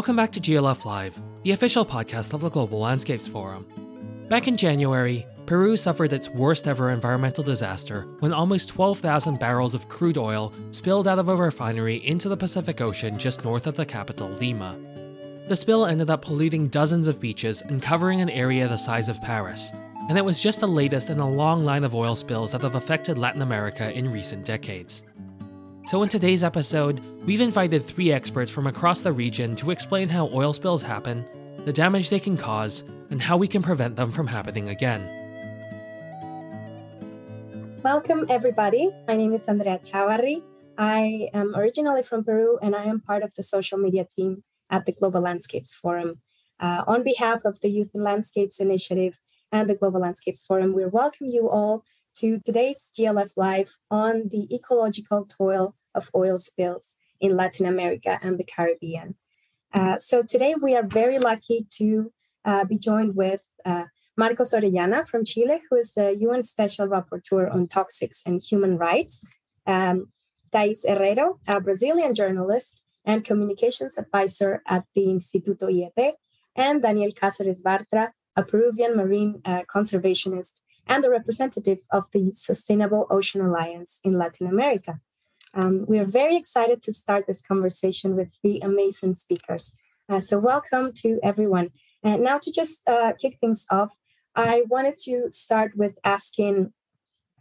Welcome back to GLF Live, the official podcast of the Global Landscapes Forum. Back in January, Peru suffered its worst ever environmental disaster when almost 12,000 barrels of crude oil spilled out of a refinery into the Pacific Ocean just north of the capital, Lima. The spill ended up polluting dozens of beaches and covering an area the size of Paris, and it was just the latest in a long line of oil spills that have affected Latin America in recent decades. So, in today's episode, we've invited three experts from across the region to explain how oil spills happen, the damage they can cause, and how we can prevent them from happening again. Welcome, everybody. My name is Andrea Chavarri. I am originally from Peru and I am part of the social media team at the Global Landscapes Forum. Uh, on behalf of the Youth in Landscapes Initiative and the Global Landscapes Forum, we welcome you all to today's GLF Live on the ecological toil of oil spills in Latin America and the Caribbean. Uh, so today we are very lucky to uh, be joined with uh, Marcos Orellana from Chile, who is the UN Special Rapporteur on Toxics and Human Rights, um, Thais Herrero, a Brazilian journalist and communications advisor at the Instituto IEP, and Daniel Cáceres Bartra, a Peruvian marine uh, conservationist and the representative of the Sustainable Ocean Alliance in Latin America. Um, we are very excited to start this conversation with three amazing speakers. Uh, so, welcome to everyone. And now, to just uh, kick things off, I wanted to start with asking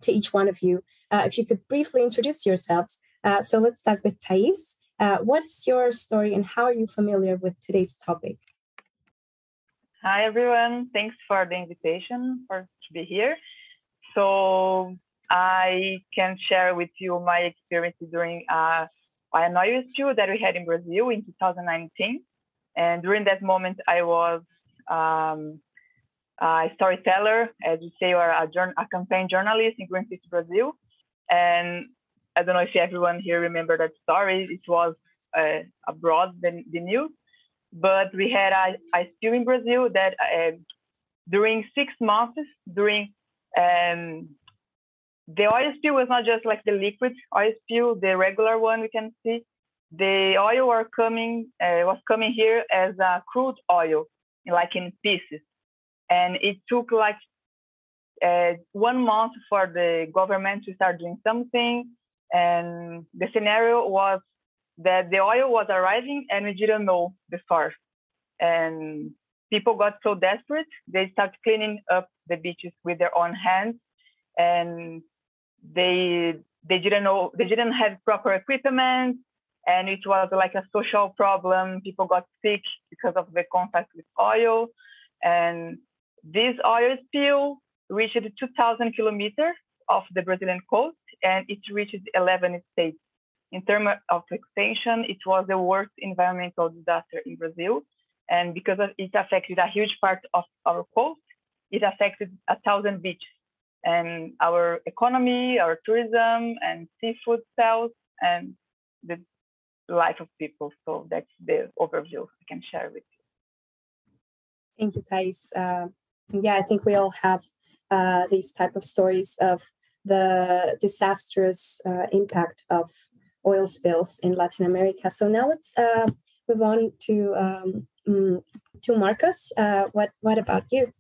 to each one of you uh, if you could briefly introduce yourselves. Uh, so, let's start with Thais. Uh, what is your story and how are you familiar with today's topic? Hi, everyone. Thanks for the invitation for to be here. So, I can share with you my experience during uh, an oil that we had in Brazil in 2019. And during that moment, I was um, a storyteller, as you say, or a, a campaign journalist in Greenpeace Brazil. And I don't know if everyone here remember that story. It was uh, abroad the, the news, but we had a, a spill in Brazil that uh, during six months, during um, the oil spill was not just like the liquid oil spill, the regular one we can see. The oil were coming uh, was coming here as a crude oil, like in pieces, and it took like uh, one month for the government to start doing something. And the scenario was that the oil was arriving and we didn't know the source. And people got so desperate, they started cleaning up the beaches with their own hands. And they they didn't know they didn't have proper equipment and it was like a social problem. People got sick because of the contact with oil. And this oil spill reached 2000 kilometers off the brazilian coast and it reached 11 states. In terms of extension it was the worst environmental disaster in brazil. And because it affected a huge part of our coast it affected a thousand beaches and our economy, our tourism, and seafood sales, and the life of people. So that's the overview I can share with you. Thank you, Thais. Uh, yeah, I think we all have uh, these type of stories of the disastrous uh, impact of oil spills in Latin America. So now let's uh, move on to um, mm, to Marcos. Uh, what what about you?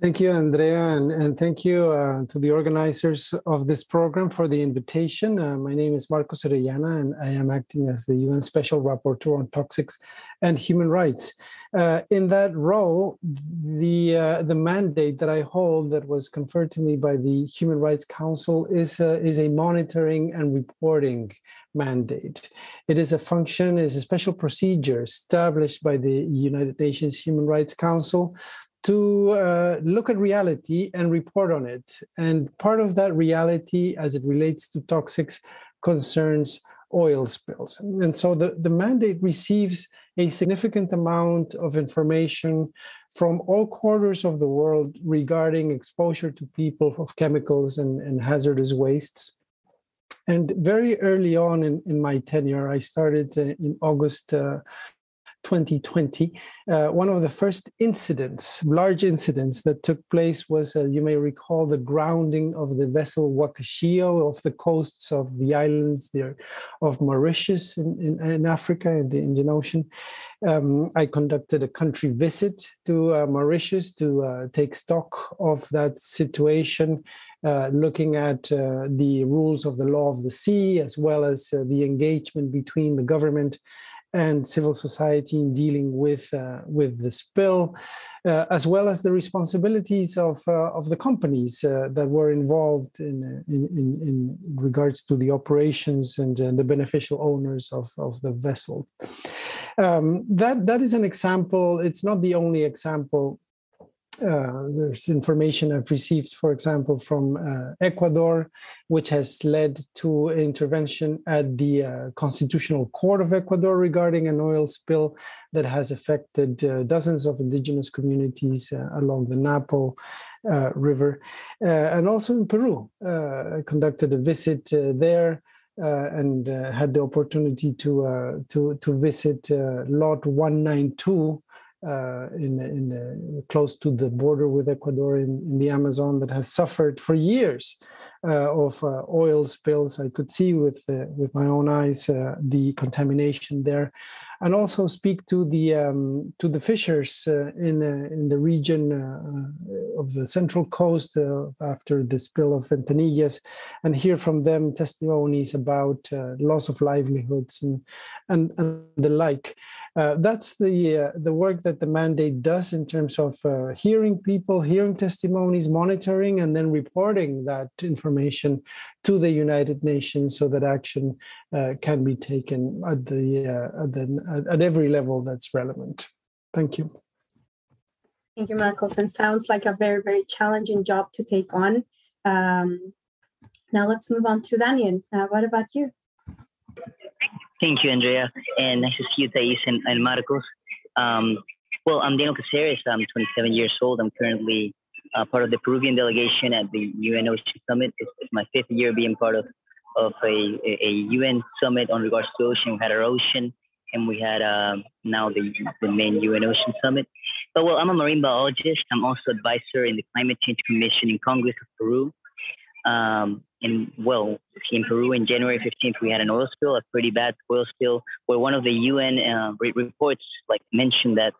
Thank you, Andrea, and, and thank you uh, to the organizers of this program for the invitation. Uh, my name is Marcos Orellana, and I am acting as the UN Special Rapporteur on Toxics and Human Rights. Uh, in that role, the uh, the mandate that I hold, that was conferred to me by the Human Rights Council, is a, is a monitoring and reporting mandate. It is a function, is a special procedure established by the United Nations Human Rights Council to uh, look at reality and report on it. And part of that reality, as it relates to toxics, concerns oil spills. And so the, the mandate receives a significant amount of information from all quarters of the world regarding exposure to people of chemicals and, and hazardous wastes. And very early on in, in my tenure, I started uh, in August uh, 2020. Uh, one of the first incidents, large incidents that took place was, uh, you may recall, the grounding of the vessel Wakashio off the coasts of the islands there of Mauritius in, in, in Africa in the Indian Ocean. Um, I conducted a country visit to uh, Mauritius to uh, take stock of that situation uh, looking at uh, the rules of the law of the sea, as well as uh, the engagement between the government and civil society in dealing with uh, with the spill, uh, as well as the responsibilities of of the companies that were involved in, in, in in regards to the operations and, and the beneficial owners of of the vessel. Um, that that is an example. It's not the only example uh, there's information I've received, for example, from uh, Ecuador, which has led to intervention at the uh, Constitutional Court of Ecuador regarding an oil spill that has affected uh, dozens of indigenous communities uh, along the Napo River. and also in Peru, I conducted a visit there. and had the opportunity to to to visit Lot 192, uh, in, in uh, close to the border with Ecuador in, in, the Amazon that has suffered for years uh, of uh, oil spills. I could see with uh, with my own eyes uh, the contamination there, and also speak to the um, to the fishers in in the region of the Central Coast after the spill of Ventanillas, and hear from them testimonies about loss of livelihoods and and, and the like. Uh, that's the uh, the work that the mandate does in terms of uh, hearing people, hearing testimonies, monitoring, and then reporting that information to the United Nations so that action uh, can be taken at the, uh, at the at every level that's relevant. Thank you. Thank you, Marcos. And sounds like a very very challenging job to take on. Um, now let's move on to Daniel. what about you? Thank you, Andrea, and nice to see you, Thais and, and Marcos. Um, well, I'm Daniel Caceres. I'm 27 years old. I'm currently uh, part of the Peruvian delegation at the UN Ocean Summit. It's, it's my fifth year being part of of a, a, UN summit on regards to ocean. We had our ocean, and we had um, now the, the main UN Ocean Summit. But well, I'm a marine biologist. I'm also advisor in the Climate Change Commission in Congress of Peru. Um, and well, in Peru in January 15th, we had an oil spill, a pretty bad oil spill, where one of the UN uh, reports like mentioned that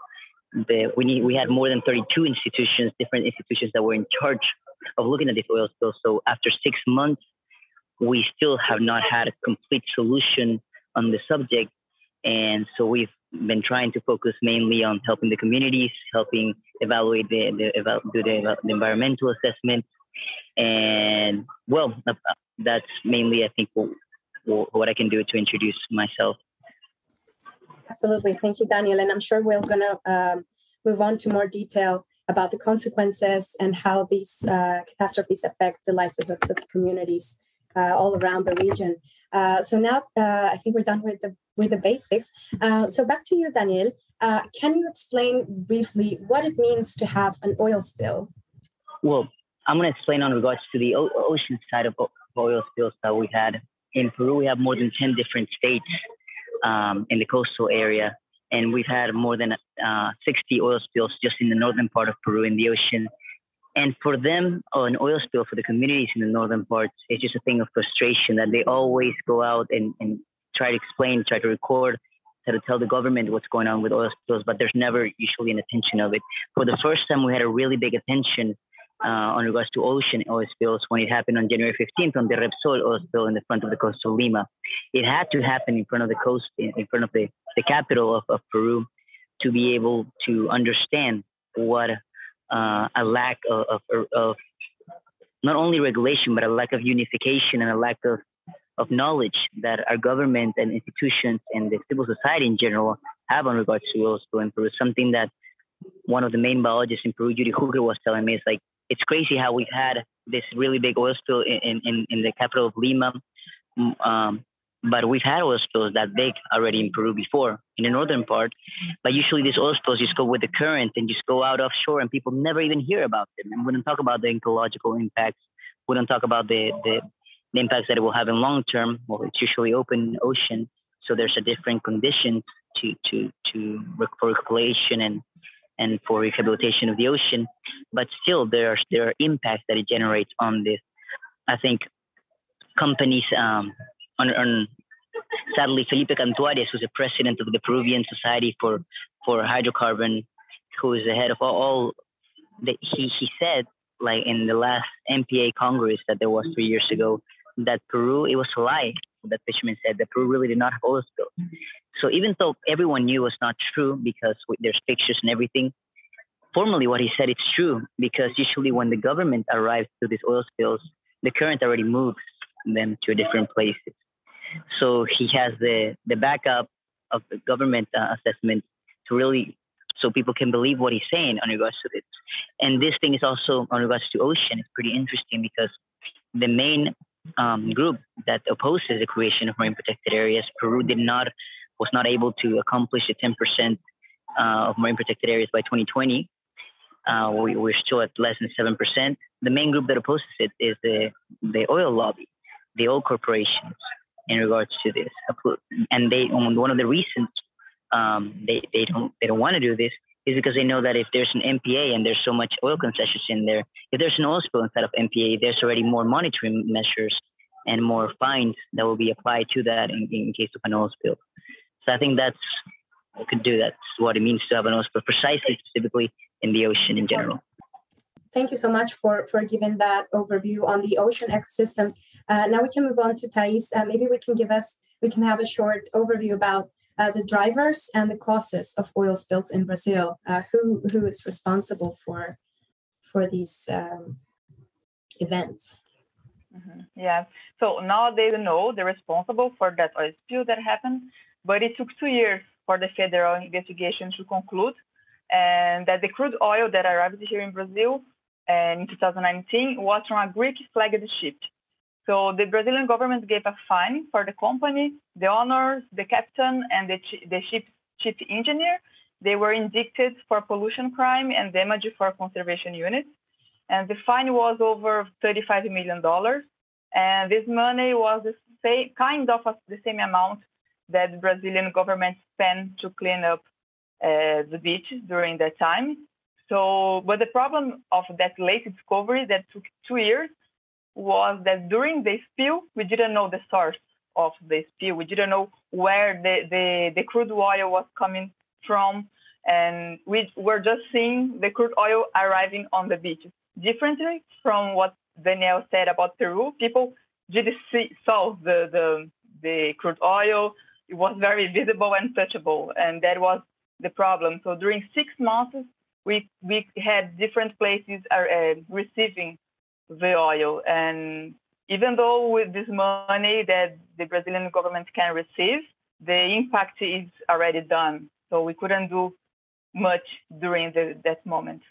the, we need we had more than 32 institutions, different institutions that were in charge of looking at this oil spill. So after six months, we still have not had a complete solution on the subject, and so we've been trying to focus mainly on helping the communities, helping evaluate the, the do the, the environmental assessment, and well, uh, that's mainly, I think, what, what I can do to introduce myself. Absolutely. Thank you, Daniel. And I'm sure we're going to um, move on to more detail about the consequences and how these uh, catastrophes affect the livelihoods of communities uh, all around the region. Uh, so now uh, I think we're done with the with the basics. Uh, so back to you, Daniel. Uh, can you explain briefly what it means to have an oil spill? Well, I'm going to explain on regards to the o- ocean side of oil spills that we had. In Peru, we have more than 10 different states um, in the coastal area, and we've had more than uh, 60 oil spills just in the northern part of Peru in the ocean. And for them, oh, an oil spill for the communities in the northern parts is just a thing of frustration that they always go out and, and try to explain, try to record, try to tell the government what's going on with oil spills, but there's never usually an attention of it. For the first time, we had a really big attention uh, on regards to ocean oil spills when it happened on January 15th on the Repsol oil spill in the front of the coast of Lima. It had to happen in front of the coast, in, in front of the, the capital of, of Peru, to be able to understand what uh, a lack of, of, of, not only regulation, but a lack of unification and a lack of, of knowledge that our government and institutions and the civil society in general have on regards to oil spill in Peru. Something that one of the main biologists in Peru, Judy Huger, was telling me is like it's crazy how we've had this really big oil spill in, in, in the capital of Lima. Um, but we've had oil spills that big already in Peru before in the northern part. But usually these oil spills just go with the current and just go out offshore and people never even hear about them. And we don't talk about the ecological impacts. We don't talk about the, the, the impacts that it will have in long term. Well, it's usually open ocean. So there's a different condition to to to for recreation and and for rehabilitation of the ocean, but still there are there are impacts that it generates on this. I think companies um, on, on sadly Felipe Cantuarias, who's the president of the Peruvian Society for for Hydrocarbon, who is the head of all, all that he he said like in the last MPA Congress that there was three years ago that Peru it was a lie that fishermen said that Peru really did not have oil spills. So even though everyone knew it was not true because there's pictures and everything, formally what he said it's true because usually when the government arrives to these oil spills, the current already moves them to different places. So he has the the backup of the government uh, assessment to really so people can believe what he's saying on regards to this. And this thing is also on regards to ocean. It's pretty interesting because the main um, group that opposes the creation of marine protected areas, Peru did not was not able to accomplish the 10% uh, of marine protected areas by 2020. Uh, we, are still at less than seven percent. The main group that opposes it is the the oil lobby, the oil corporations, in regards to this. And they one of the reasons um, they they don't they don't want to do this is because they know that if there's an MPA and there's so much oil concessions in there, if there's an oil spill instead of MPA, there's already more monitoring measures and more fines that will be applied to that in, in case of an oil spill. So I think that's could do. That's what it means to have an oil spill, precisely, specifically in the ocean in general. Thank you so much for, for giving that overview on the ocean ecosystems. Uh, now we can move on to Thais. Uh, maybe we can give us, we can have a short overview about uh, the drivers and the causes of oil spills in Brazil. Uh, who who is responsible for for these um, events? Mm-hmm. Yeah. So now they know they're responsible for that oil spill that happened, but it took two years for the federal investigation to conclude, and that the crude oil that arrived here in Brazil in 2019 was from a Greek flagged ship. So the Brazilian government gave a fine for the company, the owners, the captain, and the, the ship, engineer. They were indicted for pollution crime and damage for conservation units. And the fine was over $35 million. And this money was the same, kind of the same amount that the Brazilian government spent to clean up uh, the beach during that time. So, but the problem of that late discovery that took two years was that during the spill, we didn't know the source of the spill. We didn't know where the, the, the crude oil was coming from. And we were just seeing the crude oil arriving on the beach. Differently from what Daniel said about Peru, people did see, saw the, the, the crude oil. It was very visible and touchable. And that was the problem. So during six months, we, we had different places uh, receiving the oil. And even though with this money that the Brazilian government can receive, the impact is already done. So we couldn't do much during the, that moment.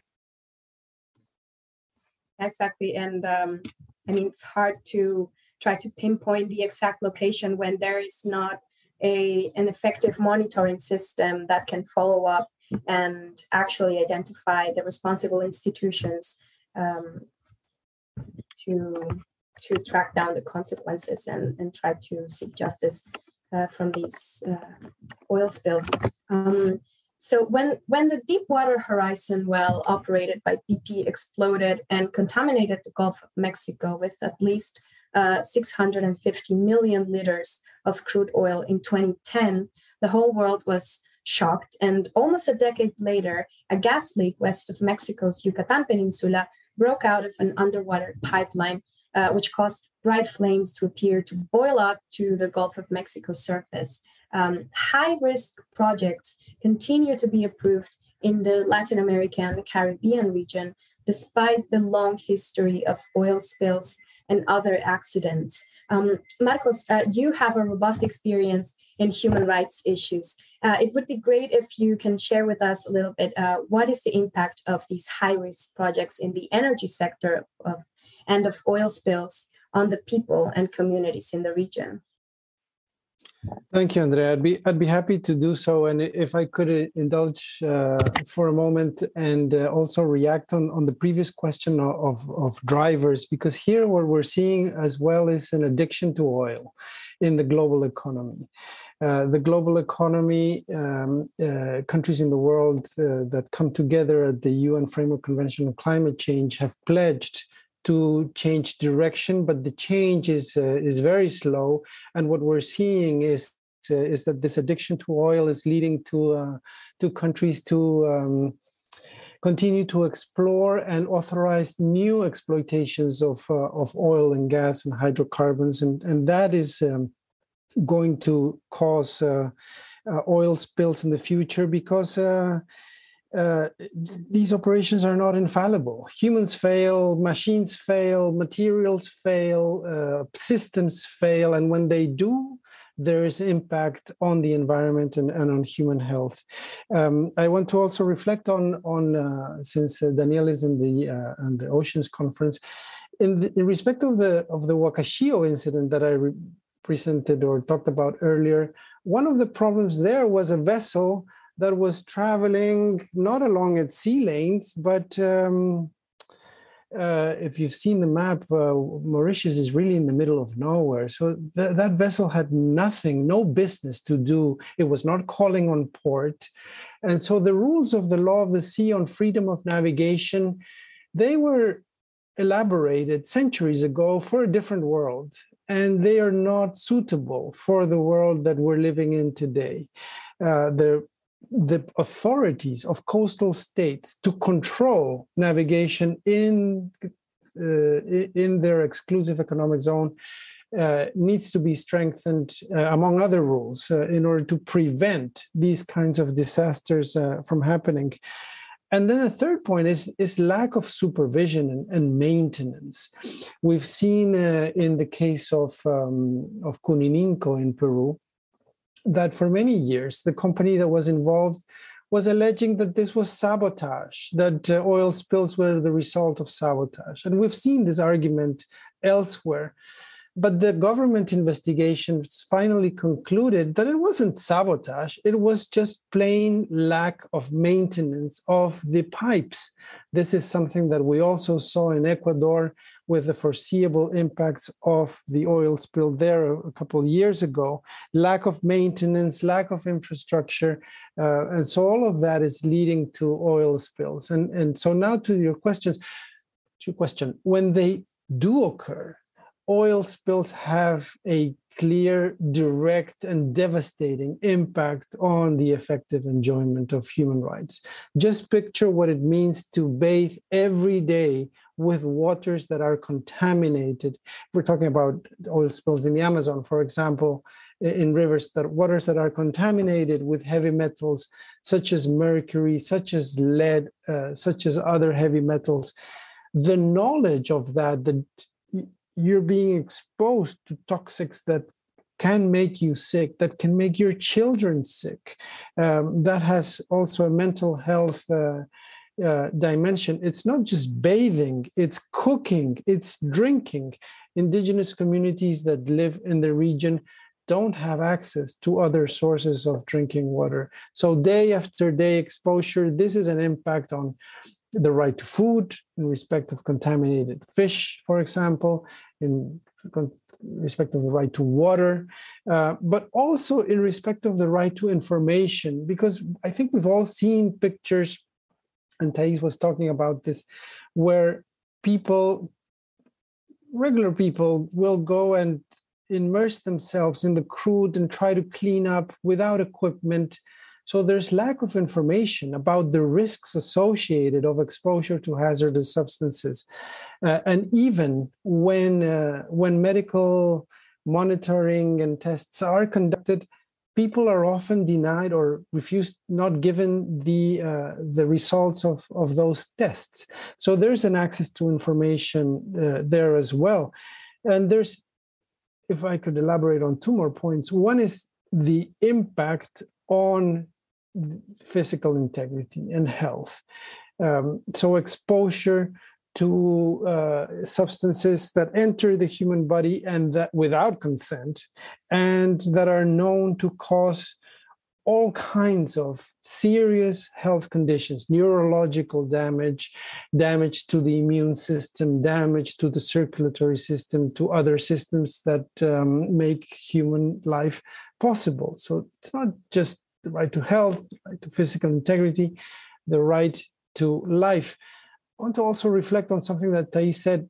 Exactly. And um, I mean, it's hard to try to pinpoint the exact location when there is not a, an effective monitoring system that can follow up and actually identify the responsible institutions um, to to track down the consequences and, and try to seek justice uh, from these uh, oil spills. Um, so when when the Deepwater Horizon well operated by BP exploded and contaminated the Gulf of Mexico with at least uh, 650 million liters of crude oil in 2010, the whole world was shocked. And almost a decade later, a gas leak west of Mexico's Yucatan Peninsula broke out of an underwater pipeline, uh, which caused bright flames to appear to boil up to the Gulf of Mexico surface. Um, high risk projects continue to be approved in the Latin American and Caribbean region, despite the long history of oil spills and other accidents. Um, Marcos, uh, you have a robust experience in human rights issues. Uh, it would be great if you can share with us a little bit uh, what is the impact of these high risk projects in the energy sector of, and of oil spills on the people and communities in the region. Thank you, Andrea. I'd be I'd be happy to do so, and if I could uh, indulge uh, for a moment and uh, also react on, on the previous question of, of drivers, because here what we're seeing as well is an addiction to oil in the global economy. Uh, the global economy, um, uh, countries in the world uh, that come together at the UN Framework Convention on Climate Change have pledged to change direction, but the change is uh, is very slow. And what we're seeing is uh, is that this addiction to oil is leading to to countries to um, continue to explore and authorize new exploitations of uh, of oil and gas and hydrocarbons, and and that is. Um, going to cause uh, uh, oil spills in the future because uh, uh, these operations are not infallible. Humans fail, machines fail, materials fail, uh, systems fail, and when they do, there is impact on the environment and, and on human health. Um, I want to also reflect on on uh, since Daniel is in the uh, the Oceans Conference. In, the, in, respect of the of the Wakashio incident that I re- presented or talked about earlier, one of the problems there was a vessel that was traveling not along its sea lanes, but um, uh, if you've seen the map, uh, Mauritius is really in the middle of nowhere. So th- that vessel had nothing, no business to do. It was not calling on port. And so the rules of the law of the sea on freedom of navigation, they were elaborated centuries ago for a different world. And they are not suitable for the world that we're living in today. Uh, the the authorities of coastal states to control navigation in uh, in their exclusive economic zone uh, needs to be strengthened, uh, among other rules, uh, in order to prevent these kinds of disasters uh, from happening. And then the third point is, is lack of supervision and, and maintenance. We've seen uh, in the case of, um, of Cuninico in Peru, that for many years, the company that was involved was alleging that this was sabotage, that uh, oil spills were the result of sabotage. And we've seen this argument elsewhere. But the government investigations finally concluded that it wasn't sabotage, it was just plain lack of maintenance of the pipes. This is something that we also saw in Ecuador with the foreseeable impacts of the oil spill there a couple of years ago. Lack of maintenance lack of infrastructure uh, and so all of that is leading to oil spills. And and so now to your questions. To your question when they do occur oil spills have a clear, direct, and devastating impact on the effective enjoyment of human rights. Just picture what it means to bathe every day with waters that are contaminated. If we're talking about oil spills in the Amazon, for example, in rivers that waters that are contaminated with heavy metals such as mercury, such as lead, uh, such as other heavy metals. The knowledge of that, that you're being exposed to toxics that can make you sick, that can make your children sick. Um, that has also a mental health uh, uh, dimension. It's not just bathing, it's cooking, it's drinking. Indigenous communities that live in the region don't have access to other sources of drinking water. So, day after day exposure, this is an impact on the right to food in respect of contaminated fish, for example, in respect of the right to water, uh, but also in respect of the right to information, because I think we've all seen pictures, and Thais was talking about this, where people, regular people, will go and immerse themselves in the crude and try to clean up without equipment so there's lack of information about the risks associated of exposure to hazardous substances. Uh, and even when, uh, when medical monitoring and tests are conducted, people are often denied or refused, not given the, uh, the results of, of those tests. So there's an access to information uh, there as well. And there's, if I could elaborate on two more points, one is the impact on physical integrity and health. Um, so, exposure to uh, substances that enter the human body and that without consent and that are known to cause all kinds of serious health conditions neurological damage damage to the immune system damage to the circulatory system to other systems that um, make human life possible. So it's not just the right to health, the right to physical integrity, the right to life. Want to also reflect on something that Thais said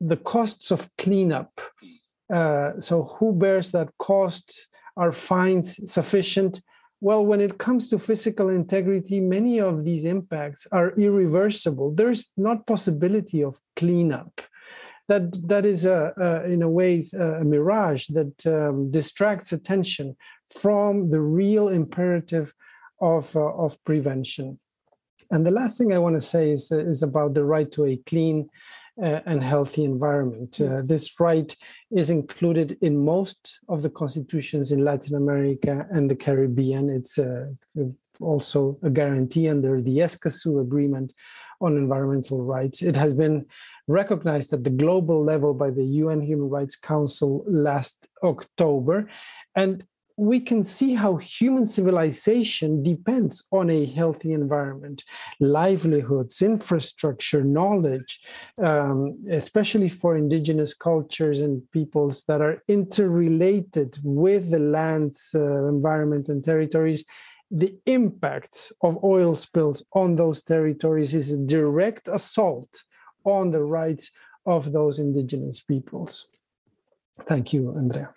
the costs of cleanup. Uh, so, who bears that cost? Are fines sufficient? Well, when it comes to physical integrity, many of these impacts are irreversible. There's not possibility of cleanup. That that is a, a in a way a mirage that um, distracts attention from the real imperative of uh, of prevention. And the last thing I want to say is, is about the right to a clean uh, and healthy environment. Uh, this right is included in most of the constitutions in Latin America and the Caribbean. It's uh, also a guarantee under the Escazú Agreement on Environmental Rights. It has been recognized at the global level by the UN Human Rights Council last October. And we can see how human civilization depends on a healthy environment, livelihoods, infrastructure, knowledge, um, especially for indigenous cultures and peoples that are interrelated with the land's uh, environment and territories. The impacts of oil spills on those territories is a direct assault on the rights of those indigenous peoples. Thank you, Andrea.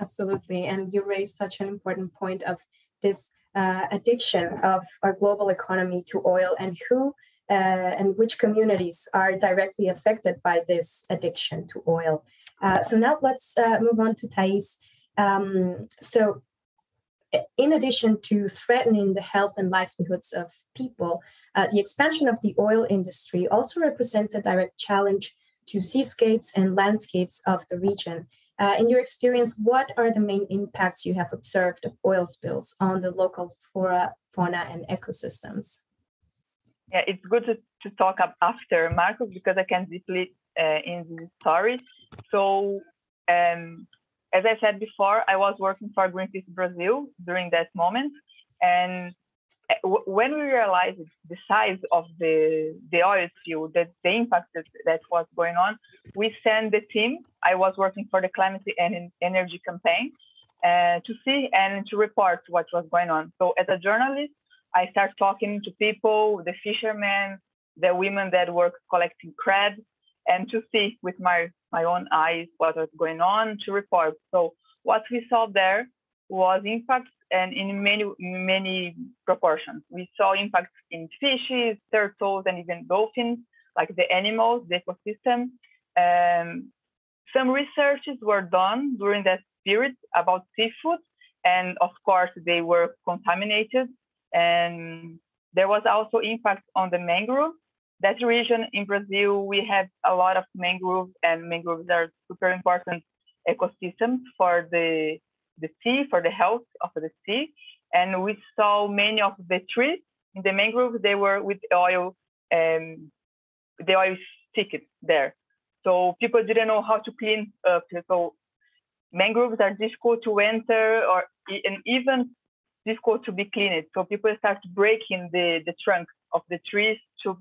Absolutely. And you raised such an important point of this uh, addiction of our global economy to oil and who uh, and which communities are directly affected by this addiction to oil. Uh, so now let's uh, move on to Thais. Um, so, in addition to threatening the health and livelihoods of people, uh, the expansion of the oil industry also represents a direct challenge to seascapes and landscapes of the region. Uh, in your experience, what are the main impacts you have observed of oil spills on the local flora, fauna, and ecosystems? Yeah, it's good to, to talk after Marcos because I can deeply uh, in the story. So, um, as I said before, I was working for Greenpeace Brazil during that moment, and when we realized the size of the the oil spill, that the impact that, that was going on, we sent the team. I was working for the climate and energy campaign uh, to see and to report what was going on. So as a journalist, I start talking to people, the fishermen, the women that work collecting crab, and to see with my my own eyes what was going on to report. So what we saw there was impact and in many many proportions. We saw impacts in fishes, turtles, and even dolphins, like the animals, the ecosystem. Um, some researches were done during that period about seafood, and of course they were contaminated. And there was also impact on the mangrove. That region in Brazil, we have a lot of mangroves, and mangroves are super important ecosystems for the the sea, for the health of the sea. And we saw many of the trees in the mangrove, they were with oil, um, the oil stick there. So people didn't know how to clean up. So mangroves are difficult to enter or and even difficult to be cleaned. So people start breaking the, the trunk of the trees to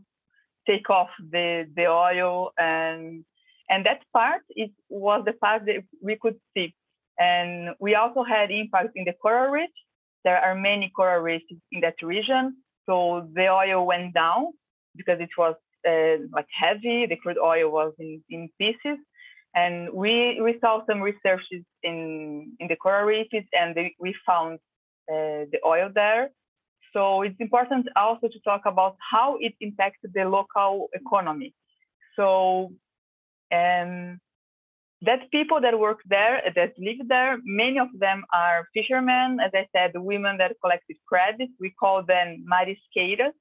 take off the, the oil and and that part is was the part that we could see and we also had impact in the coral reef. There are many coral reefs in that region. So the oil went down because it was uh, like heavy. The crude oil was in, in pieces. And we, we saw some researches in, in the coral reefs and they, we found uh, the oil there. So it's important also to talk about how it impacts the local economy. So um, that people that work there, that live there, many of them are fishermen. As I said, women that collected crabs, we call them marisqueiras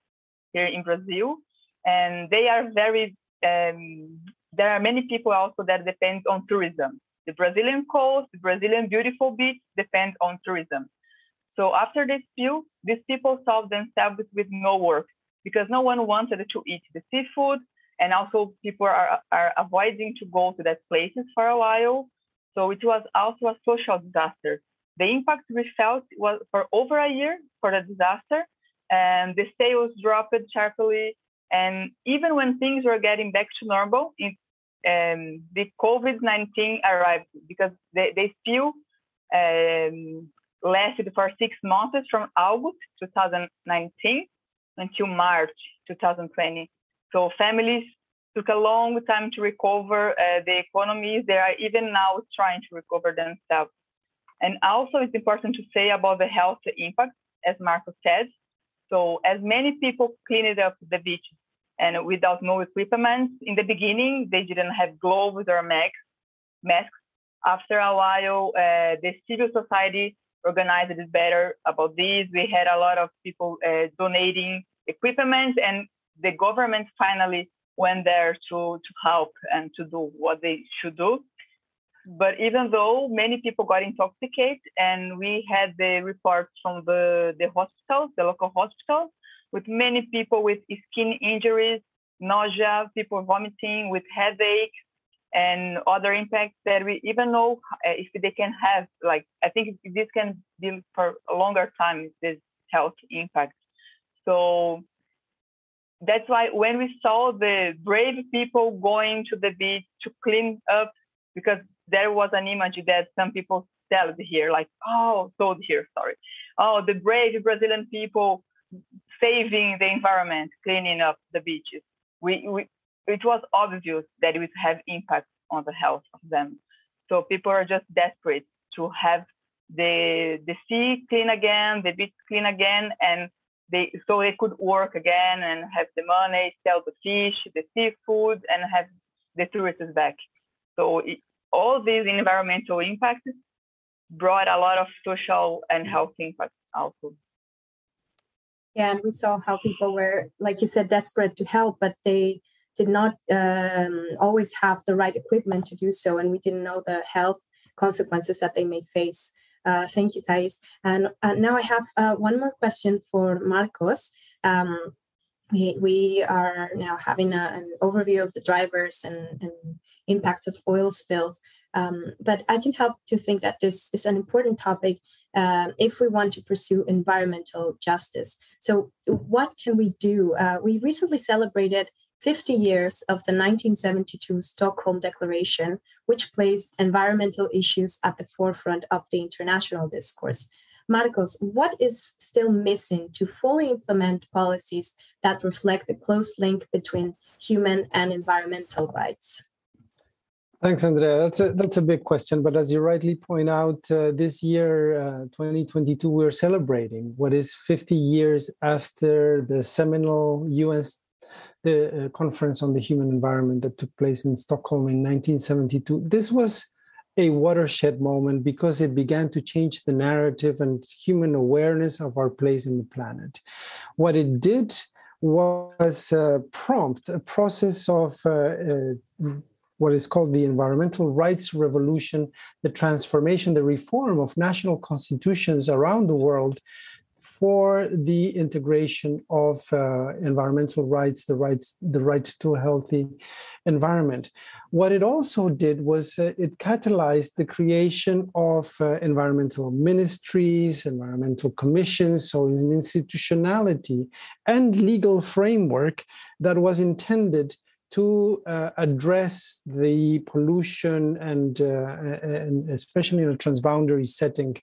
here in Brazil. And they are very, um, there are many people also that depend on tourism. The Brazilian coast, the Brazilian beautiful beach depend on tourism. So after this spill, these people saw themselves with no work because no one wanted to eat the seafood and also people are, are avoiding to go to that places for a while. So it was also a social disaster. The impact we felt was for over a year for the disaster, and the sales dropped sharply. And even when things were getting back to normal, it, um, the COVID-19 arrived because they, they still um, lasted for six months from August 2019 until March 2020. So families took a long time to recover uh, the economies. They are even now trying to recover themselves. And also, it's important to say about the health impact, as Marco said. So, as many people cleaned up the beach and without no equipment, in the beginning, they didn't have gloves or masks. masks. After a while, uh, the civil society organized it better about this. We had a lot of people uh, donating equipment, and the government finally went there to, to help and to do what they should do. But even though many people got intoxicated, and we had the reports from the, the hospitals, the local hospitals, with many people with skin injuries, nausea, people vomiting, with headache, and other impacts that we even know uh, if they can have, like, I think this can be for a longer time, this health impact. So that's why when we saw the brave people going to the beach to clean up, because there was an image that some people told here, like, oh, told here, sorry. Oh, the brave Brazilian people saving the environment, cleaning up the beaches. We, we, it was obvious that it would have impact on the health of them. So people are just desperate to have the the sea clean again, the beach clean again, and they so they could work again and have the money, sell the fish, the seafood, and have the tourists back. So it, all these environmental impacts brought a lot of social and health impacts also. Yeah, and we saw how people were, like you said, desperate to help, but they did not um, always have the right equipment to do so, and we didn't know the health consequences that they may face. Uh, thank you, Thais. And uh, now I have uh, one more question for Marcos. Um, we, we are now having a, an overview of the drivers and, and impacts of oil spills. Um, but I can help to think that this is an important topic uh, if we want to pursue environmental justice. So, what can we do? Uh, we recently celebrated 50 years of the 1972 Stockholm Declaration, which placed environmental issues at the forefront of the international discourse. Marcos, what is still missing to fully implement policies that reflect the close link between human and environmental rights? Thanks, Andrea. That's a that's a big question, but as you rightly point out, uh, this year, uh, 2022, we're celebrating what is 50 years after the seminal UN the uh, conference on the human environment that took place in Stockholm in 1972. This was a watershed moment because it began to change the narrative and human awareness of our place in the planet. What it did was uh, prompt a process of uh, uh, what is called the environmental rights revolution, the transformation, the reform of national constitutions around the world for the integration of uh, environmental rights, the rights, the right to a healthy environment. What it also did was uh, it catalyzed the creation of uh, environmental ministries, environmental commissions, so an institutionality and legal framework that was intended to uh, address the pollution and, uh, and especially in a transboundary setting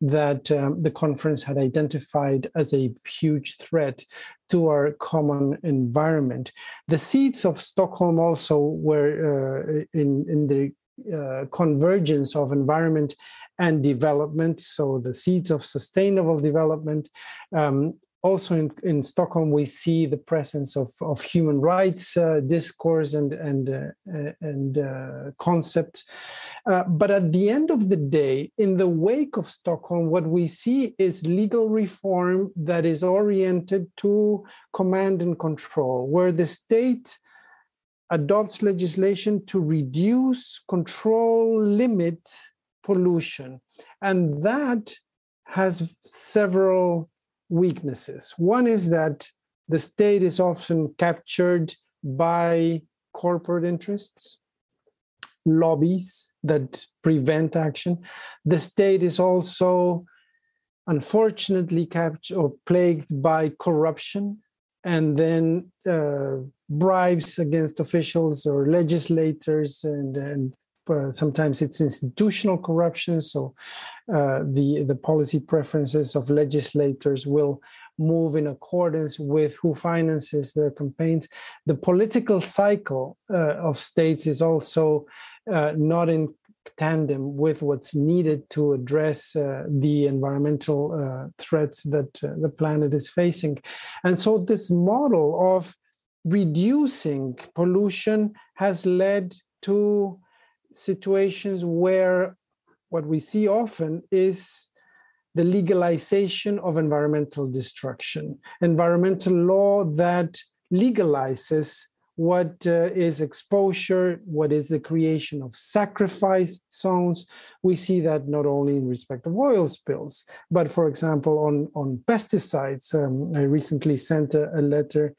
that um, the conference had identified as a huge threat to our common environment. The seeds of Stockholm also were uh, in, in the uh, convergence of environment and development, so the seeds of sustainable development, um, also in, in Stockholm, we see the presence of, of human rights uh, discourse and and uh, and uh, concepts. Uh, but at the end of the day, in the wake of Stockholm, what we see is legal reform that is oriented to command and control, where the state adopts legislation to reduce, control, limit pollution, and that has several weaknesses. One is that the state is often captured by corporate interests, lobbies that prevent action. The state is also unfortunately captured or plagued by corruption and then uh, bribes against officials or legislators and, and uh, sometimes it's institutional corruption. So uh, the the policy preferences of legislators will move in accordance with who finances their campaigns. The political cycle uh, of states is also uh, not in tandem with what's needed to address uh, the environmental uh, threats that uh, the planet is facing. And so, this model of reducing pollution has led to situations where what we see often is the legalization of environmental destruction, environmental law that legalizes what uh, is exposure, what is the creation of sacrifice zones. We see that not only in respect of oil spills, but for example, on, on pesticides. Um, I recently sent a, a, letter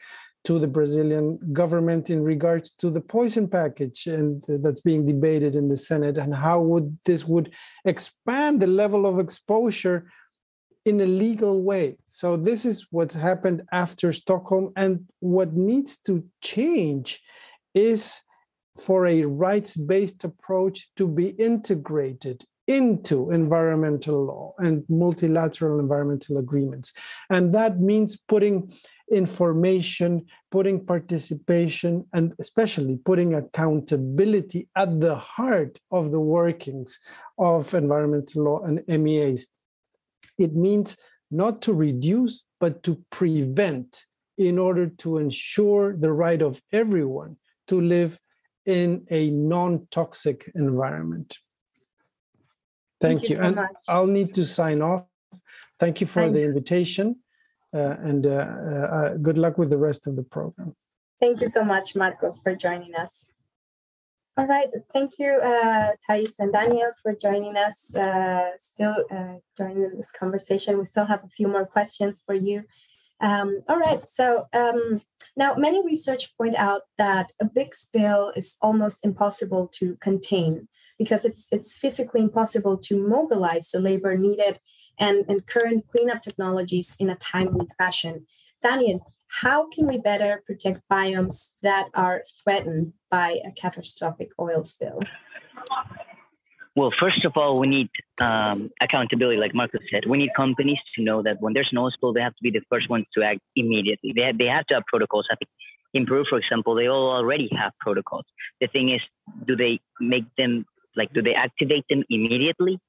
to the Brazilian government in regards to the poison package, and that's being debated in the Senate, and how would this would expand the level of exposure in a legal way. So this is what's happened after Stockholm. And what needs to change is for a rights based approach to be integrated into environmental law and multilateral environmental agreements. And that means putting information, putting participation, and especially putting accountability at the heart of the workings of environmental law and MEAs. It means not to reduce, but to prevent in order to ensure the right of everyone to live in a non toxic environment. Thank, Thank you. you. So and much. I'll need to sign off. Thank you for Thank the invitation. Uh, and uh, uh, good luck with the rest of the program. Thank you so much, Marcos, for joining us. All right. Thank you, uh, Thais and Daniel, for joining us. Uh, still uh, joining this conversation. We still have a few more questions for you. Um, all right. So um, now, many research point out that a big spill is almost impossible to contain because it's it's physically impossible to mobilize the labor needed and, and current cleanup technologies in a timely fashion. Daniel, how can we better protect biomes that are threatened by a catastrophic oil spill? Well, first of all, we need um, accountability, like Marcos said. We need companies to know that when there's an oil spill, they have to be the first ones to act immediately. They have, they have to have protocols. I think in Peru, for example, they all already have protocols. The thing is, do they make them like do they activate them immediately?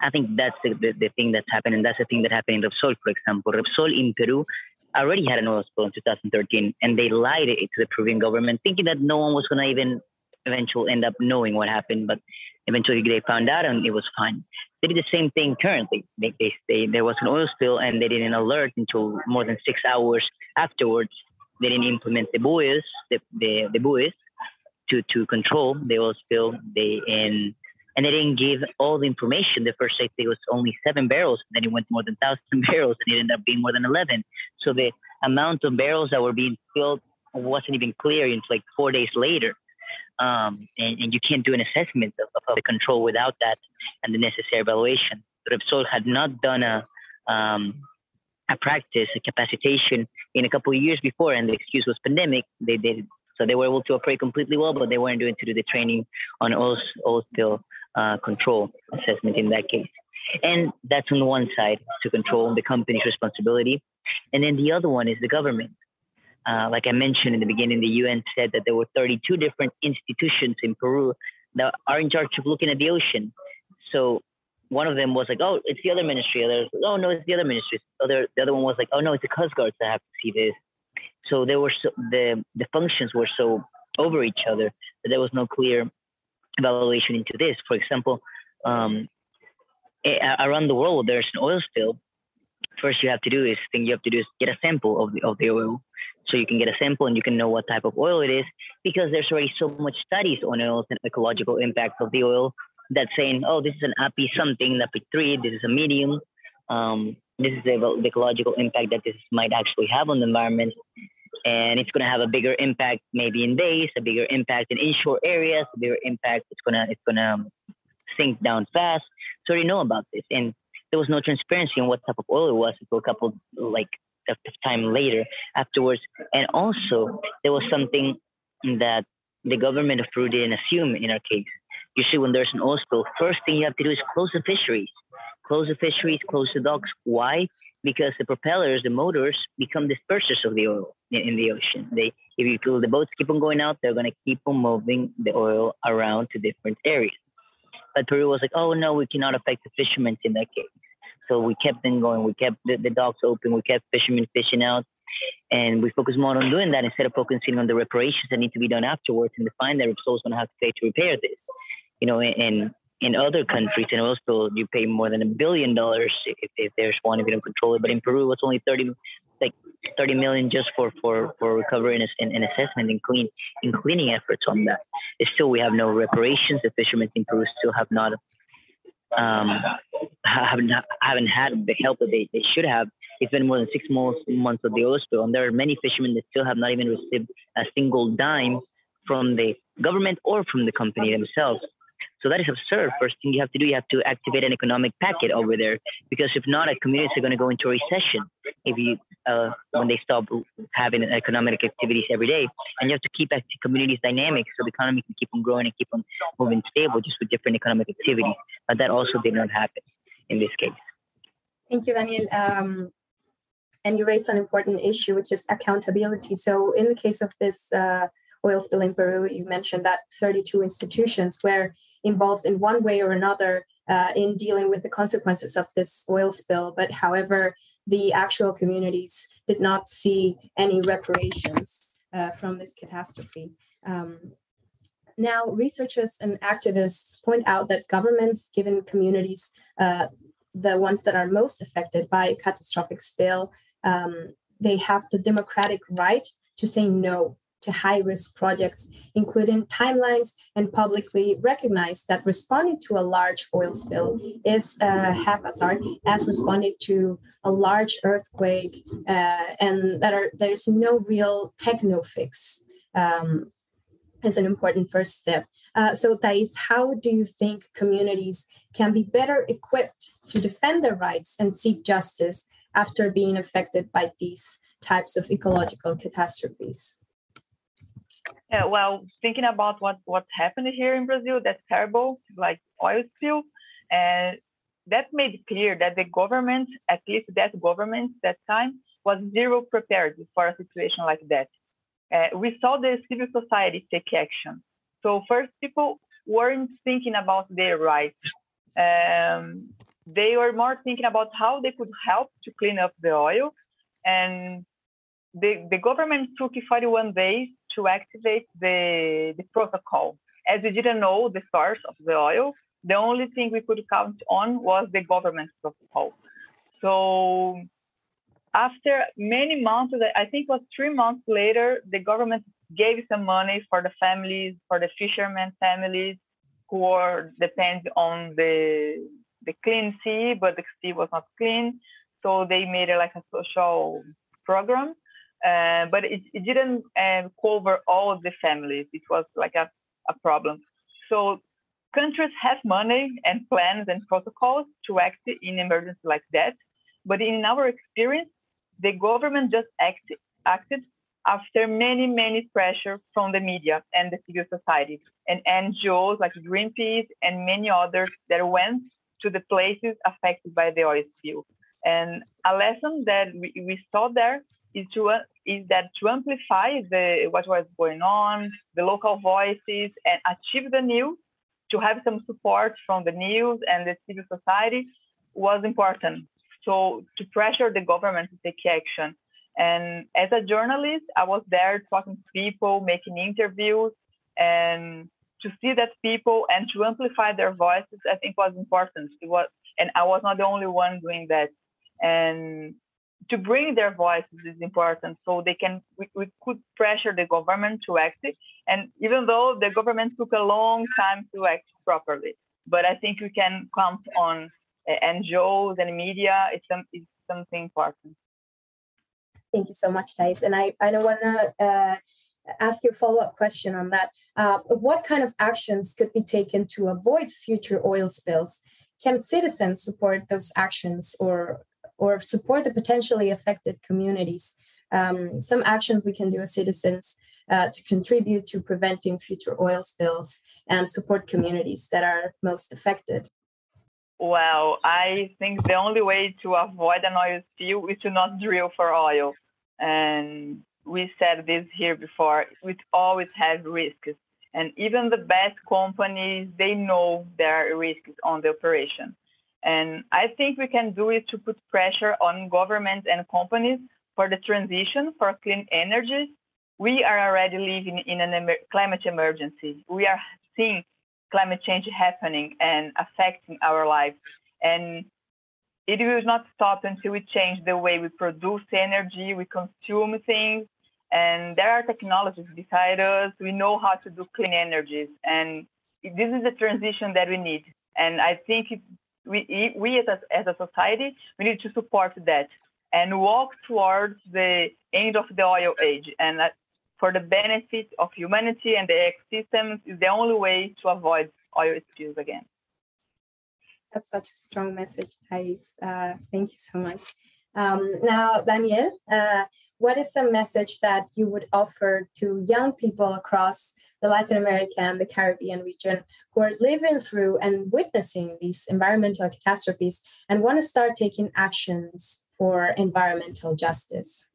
I think that's the, the, the thing that's happened, and that's the thing that happened in Repsol, for example. Repsol in Peru already had an oil spill in 2013, and they lied to the Peruvian government, thinking that no one was going to even eventually end up knowing what happened. But eventually they found out, and it was fine. They did the same thing currently. They, they, they, there was an oil spill, and they didn't alert until more than six hours afterwards. They didn't implement the buoys, the, the, the buoys to, to control They oil spill. They and and they didn't give all the information. The first day was only seven barrels, then it went more than thousand barrels, and it ended up being more than eleven. So the amount of barrels that were being filled wasn't even clear until like four days later. Um, and, and, you can't do an assessment of, of, the control without that and the necessary evaluation. Repsol had not done a um, a practice, a capacitation in a couple of years before, and the excuse was pandemic. They did so they were able to operate completely well, but they weren't doing to do the training on oil, oil spill uh, control assessment in that case. And that's on the one side to control the company's responsibility. And then the other one is the government. Uh, like I mentioned in the beginning, the UN said that there were 32 different institutions in Peru that are in charge of looking at the ocean. So one of them was like, oh, it's the other ministry. Others, oh no, it's the other ministry. Other, the other one was like, oh no, it's the Coast Guards that have to see this. So there were so, the the functions were so over each other that there was no clear evaluation into this. For example, um, around the world, there's an oil spill. First, you have to do is thing you have to do is get a sample of the of the oil, so you can get a sample and you can know what type of oil it is. Because there's already so much studies on oils and ecological impacts of the oil that's saying, oh, this is an API something, API three, this is a medium. Um, this is the, the ecological impact that this might actually have on the environment and it's going to have a bigger impact maybe in days, a bigger impact in inshore areas, a bigger impact. It's gonna it's gonna um, sink down fast. So we know about this, and there was no transparency on what type of oil it was until a couple like time later afterwards. And also there was something that the government of Peru didn't assume in our case. usually when there's an oil spill, first thing you have to do is close the fisheries. Close the fisheries, close the docks. Why? Because the propellers, the motors, become dispersers of the oil in, the ocean. They, if you the boats keep on going out, they're going to keep on moving the oil around to different areas. But Peru was like, oh no, we cannot affect the fishermen in that case. So we kept them going. We kept the, the docks open. We kept fishermen fishing out. And we focus more on doing that instead of focusing on the reparations that need to be done afterwards and the fine that Repsol's going to have to pay to repair this. You know, in in other countries, in also you pay more than a billion dollars if, if there's one if you don't control it. But in Peru, it's only thirty, like thirty million just for for for recovery and, and, and assessment and clean and cleaning efforts on that. It's still, we have no reparations. The fishermen in Peru still have not um, haven't haven't had the help that they, they should have. It's been more than six months months of the oil spill, and there are many fishermen that still have not even received a single dime from the government or from the company themselves. So that is absurd. First thing you have to do, you have to activate an economic packet over there, because if not, a communities are going to go into recession if you uh, when they stop having economic activities every day. And you have to keep communities dynamic so the economy can keep on growing and keep on moving stable, just with different economic activities. But that also did not happen in this case. Thank you, Daniel. Um, and you raised an important issue, which is accountability. So, in the case of this uh, oil spill in Peru, you mentioned that 32 institutions were involved in one way or another uh, in dealing with the consequences of this oil spill. But, however, the actual communities did not see any reparations uh, from this catastrophe. Um, now, researchers and activists point out that governments, given communities, uh, the ones that are most affected by a catastrophic spill, um, they have the democratic right to say no to high risk projects, including timelines, and publicly recognize that responding to a large oil spill is uh, haphazard as responding to a large earthquake, uh, and that are, there's no real techno fix. Um, is an important first step. Uh, so, Thais, how do you think communities can be better equipped to defend their rights and seek justice after being affected by these types of ecological catastrophes? Yeah, well, thinking about what what happened here in Brazil, that's terrible, like oil spill, and that made clear that the government, at least that government at that time, was zero prepared for a situation like that. Uh, we saw the civil society take action. So first, people weren't thinking about their rights. Um, they were more thinking about how they could help to clean up the oil, and the, the government took 41 days to activate the, the protocol. As we didn't know the source of the oil, the only thing we could count on was the government protocol. So after many months, I think it was three months later, the government gave some money for the families, for the fishermen families who were depend on the the clean sea, but the sea was not clean. So they made it like a social program uh, but it, it didn't uh, cover all of the families. It was like a, a problem. So countries have money and plans and protocols to act in emergency like that. But in our experience, the government just act, acted after many, many pressure from the media and the civil society and NGOs like Greenpeace and many others that went to the places affected by the oil spill. And a lesson that we, we saw there is to uh, is that to amplify the what was going on, the local voices, and achieve the news, to have some support from the news and the civil society was important. So to pressure the government to take action. And as a journalist, I was there talking to people, making interviews, and to see that people and to amplify their voices, I think was important. It was, and I was not the only one doing that. And to bring their voices is important so they can we, we could pressure the government to act. And even though the government took a long time to act properly but i think we can count on uh, ngos and media. It's, some, it's something important. Thank you so much thais. And i i don't want to uh, ask you a follow-up question on that. Uh, what kind of actions could be taken to avoid future oil spills? Can citizens support those actions or or support the potentially affected communities. Um, some actions we can do as citizens uh, to contribute to preventing future oil spills and support communities that are most affected? Well, I think the only way to avoid an oil spill is to not drill for oil. And we said this here before, we always have risks. And even the best companies, they know there are risks on the operation. And I think we can do it to put pressure on governments and companies for the transition for clean energy. We are already living in a emer- climate emergency. We are seeing climate change happening and affecting our lives. And it will not stop until we change the way we produce energy, we consume things, and there are technologies beside us. We know how to do clean energies, and this is the transition that we need. And I think we, we as a, as a society, we need to support that and walk towards the end of the oil age. And for the benefit of humanity and the ecosystems is the only way to avoid oil spills again. That's such a strong message, Thais. Uh, thank you so much. Um, now, Daniel, uh, what is a message that you would offer to young people across the Latin America and the Caribbean region who are living through and witnessing these environmental catastrophes and want to start taking actions for environmental justice?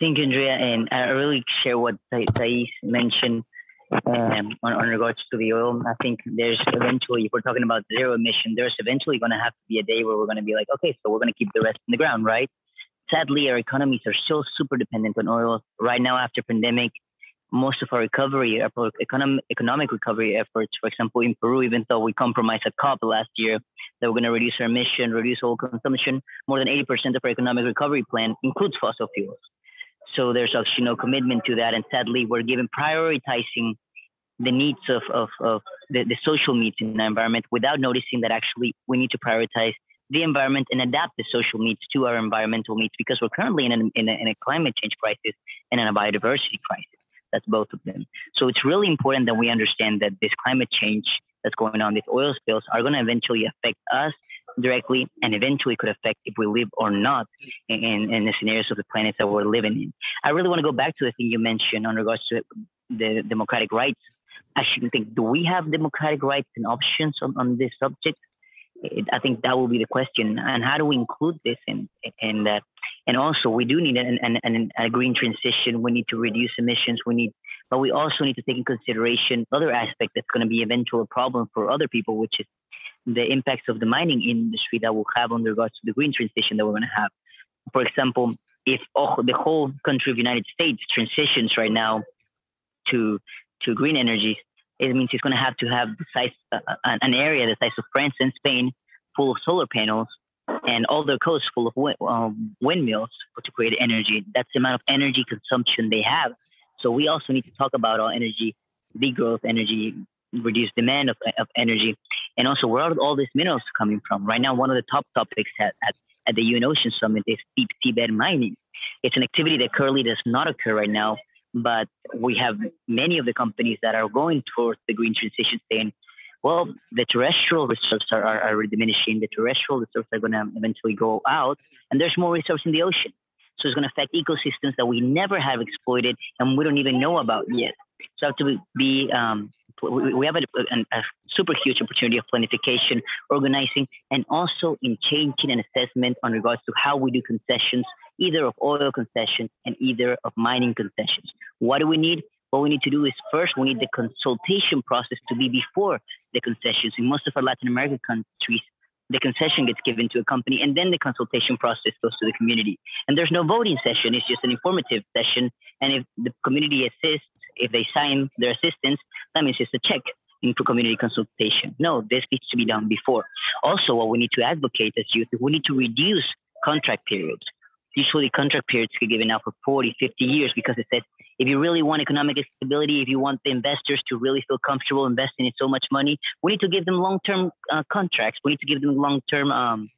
Thank you, Andrea. And I really share what Thais mentioned um, on, on, regards to the oil. I think there's eventually, if we're talking about zero emission, there's eventually going to have to be a day where we're going to be like, okay, so we're going to keep the rest in the ground, right? Sadly, our economies are still super dependent on oil. Right now, after pandemic, most of our recovery, economic, economic recovery efforts, for example, in Peru, even though we compromised at COP last year that we're going to reduce our emission, reduce oil consumption, more than 80% of our economic recovery plan includes fossil fuels. So there's actually no commitment to that. And sadly, we're given prioritizing the needs of, of, of the, the social needs in the environment without noticing that actually we need to prioritize the environment and adapt the social needs to our environmental needs because we're currently in, an, in, a, in a climate change crisis and in a biodiversity crisis. That's both of them. So it's really important that we understand that this climate change that's going on, these oil spills, are going to eventually affect us directly and eventually could affect if we live or not in, in the scenarios of the planets that we're living in. I really want to go back to the thing you mentioned on regards to the democratic rights. I shouldn't think, do we have democratic rights and options on, on this subject? It, I think that will be the question. And how do we include this in, in that? And also, we do need an, an, an, a green transition. We need to reduce emissions. We need, but we also need to take in consideration other aspect that's going to be eventual problem for other people, which is the impacts of the mining industry that will have on regards to the green transition that we're going to have. For example, if oh, the whole country of United States transitions right now to to green energies, it means it's going to have to have the size, uh, an area the size of France and Spain, full of solar panels, and all their coasts full of wind, um, windmills to create energy. That's the amount of energy consumption they have. So we also need to talk about our energy degrowth, energy reduced demand of, of energy, and also where are all these minerals coming from? Right now, one of the top topics at, at, at the UN Ocean Summit is deep seabed mining. It's an activity that currently does not occur right now, but we have many of the companies that are going towards the green transition saying, well, the terrestrial reserves are, are, are diminishing. The terrestrial reserves are going to eventually go out, and there's more reserves in the ocean. So it's going to affect ecosystems that we never have exploited and we don't even know about yet. So have to be um, we have a, a, a, super huge opportunity of planification, organizing, and also in changing an assessment on regards to how we do concessions, either of oil concessions and either of mining concessions. What do we need? What we need to do is first we need the consultation process to be before the concessions. In most of our Latin American countries, the concession gets given to a company and then the consultation process goes to the community. And there's no voting session, it's just an informative session. And if the community assists, if they sign their assistance, that means it's a check into community consultation. No, this needs to be done before. Also, what we need to advocate as youth, is we need to reduce contract periods. Usually contract periods get given out for 40, 50 years because it says if you really want economic stability, if you want the investors to really feel comfortable investing in so much money, we need to give them long-term uh, contracts. We need to give them long-term um,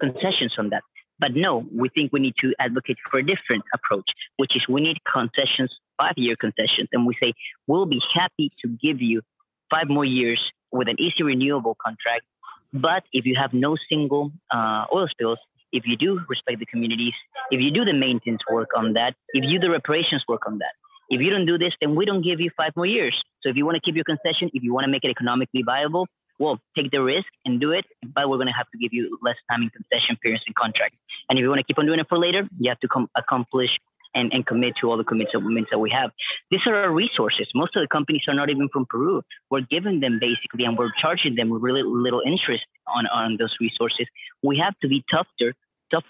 concessions on that. But no, we think we need to advocate for a different approach, which is we need concessions, five year concessions. And we say, we'll be happy to give you five more years with an easy renewable contract. But if you have no single uh, oil spills, if you do respect the communities, if you do the maintenance work on that, if you do the reparations work on that, if you don't do this, then we don't give you five more years. So if you want to keep your concession, if you want to make it economically viable, well, take the risk and do it, but we're going to have to give you less time in concession periods and contract. And if you want to keep on doing it for later, you have to com- accomplish and, and commit to all the commitments that we have. These are our resources. Most of the companies are not even from Peru. We're giving them basically, and we're charging them really little interest on, on those resources. We have to be tougher,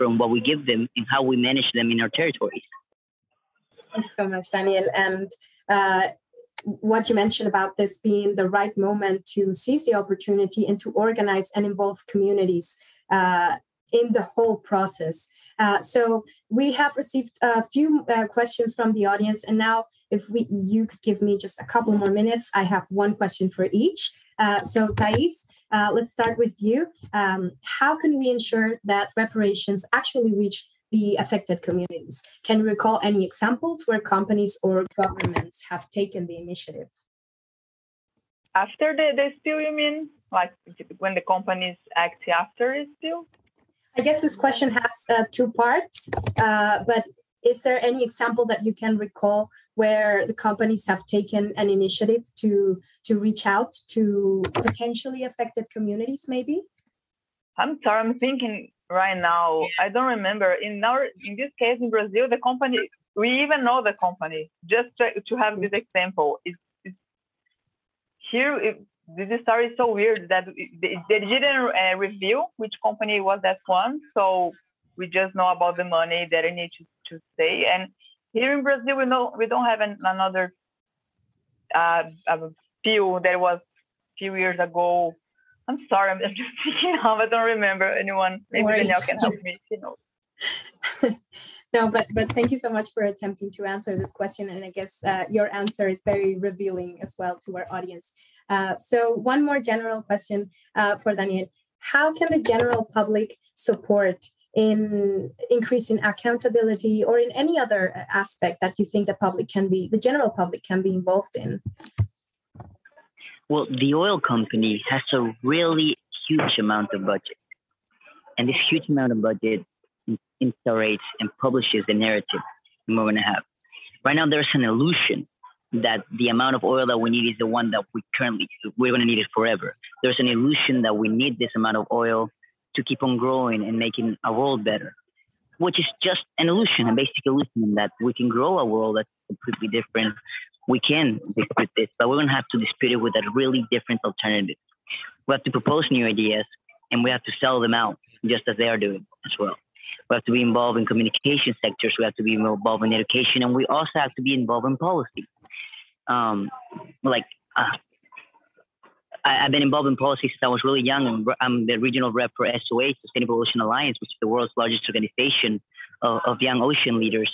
on what we give them and how we manage them in our territories. Thank you so much, Daniel. And uh, what you mentioned about this being the right moment to seize the opportunity and to organize and involve communities uh, in the whole process. Uh, so we have received a few uh, questions from the audience, and now if we you could give me just a couple more minutes, I have one question for each. Uh, so Thais, uh, let's start with you. Um, how can we ensure that reparations actually reach the affected communities? Can you recall any examples where companies or governments have taken the initiative? After the, the spill, you mean? Like when the companies act after the spill? I guess this question has uh, two parts, uh, but is there any example that you can recall where the companies have taken an initiative to to reach out to potentially affected communities maybe? I'm sorry i'm thinking right now. I don't remember. In our in this case in brazil the company we even know the company just to, to have this example. It's, it's here it, this story is so weird that they, they didn't uh, reveal which company was that one. So we just know about the money that I need to, say. And here in Brazil, we know we don't have an, another uh, that was a few years ago. I'm sorry, I'm just thinking of. I don't remember anyone. Maybe Daniel can help me. You know. no, but but thank you so much for attempting to answer this question, and I guess uh, your answer is very revealing as well to our audience. Uh, so one more general question uh, for Daniel. How can the general public support in increasing accountability or in any other aspect that you think the public can be, the general public can be involved in? Well, the oil company has a really huge amount of budget. And this huge amount of budget instaurates and publishes the narrative we want to have. Right now, there's an illusion that the amount of oil that we need is the one that we currently we're going to need it forever. There's an illusion that we need this amount of oil to keep on growing and making a world better, which is just an illusion, a basic illusion that we can grow a world that's completely different. We can dispute this, but we're going to have to dispute it with a really different alternative. We have to propose new ideas and we have to sell them out just as they are doing as well. We have to be involved in communication sectors. We have to be involved in education, and we also have to be involved in policy um, like uh, I, have been involved in policy since I was really young, and I'm the regional rep for SOA, Sustainable Ocean Alliance, which is the world's largest organization of, of young ocean leaders.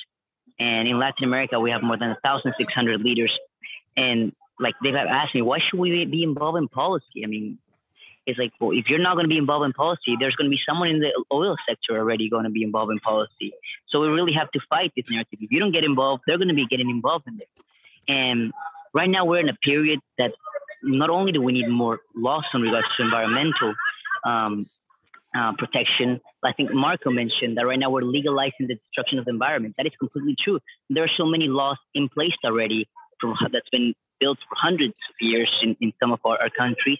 And in Latin America, we have more than 1,600 leaders. And like they've asked me, why should we be involved in policy? I mean, it's like, well, if you're not going to be involved in policy, there's going to be someone in the oil sector already going to be involved in policy. So we really have to fight this narrative. If you don't get involved, they're going to be getting involved in it. And right now we're in a period that not only do we need more laws in regards to environmental um, uh, protection, I think Marco mentioned that right now we're legalizing the destruction of the environment. That is completely true. There are so many laws in place already from, that's been built for hundreds of years in, in some of our, our countries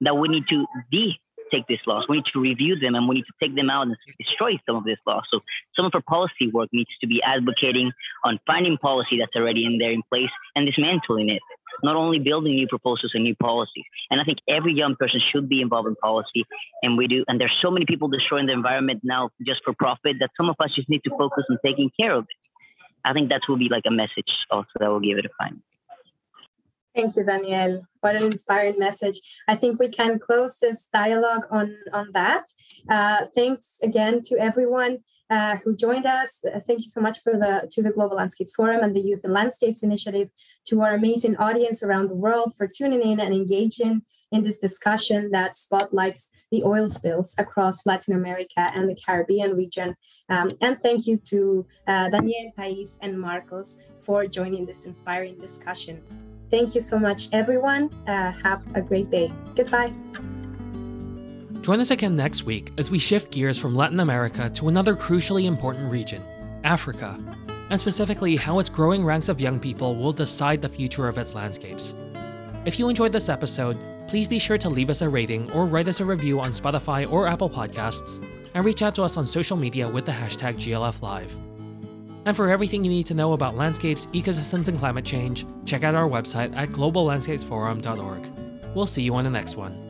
that we need to de take these laws. We need to review them and we need to take them out and destroy some of these laws. So some of our policy work needs to be advocating on finding policy that's already in there in place and dismantling it. Not only building new proposals and new policies. And I think every young person should be involved in policy. And we do. And there's so many people destroying the environment now just for profit that some of us just need to focus on taking care of it. I think that will be like a message also that will give it a final. Thank you, Daniel. What an inspiring message. I think we can close this dialogue on, on that. Uh, thanks again to everyone uh, who joined us. Uh, thank you so much for the to the Global Landscapes Forum and the Youth and Landscapes Initiative, to our amazing audience around the world for tuning in and engaging in this discussion that spotlights the oil spills across Latin America and the Caribbean region. Um, and thank you to uh, Daniel, Thais, and Marcos for joining this inspiring discussion. Thank you so much, everyone. Uh, have a great day. Goodbye. Join us again next week as we shift gears from Latin America to another crucially important region, Africa. and specifically how its growing ranks of young people will decide the future of its landscapes. If you enjoyed this episode, please be sure to leave us a rating or write us a review on Spotify or Apple Podcasts, and reach out to us on social media with the hashtag GLFLive. And for everything you need to know about landscapes, ecosystems, and climate change, check out our website at globallandscapesforum.org. We'll see you on the next one.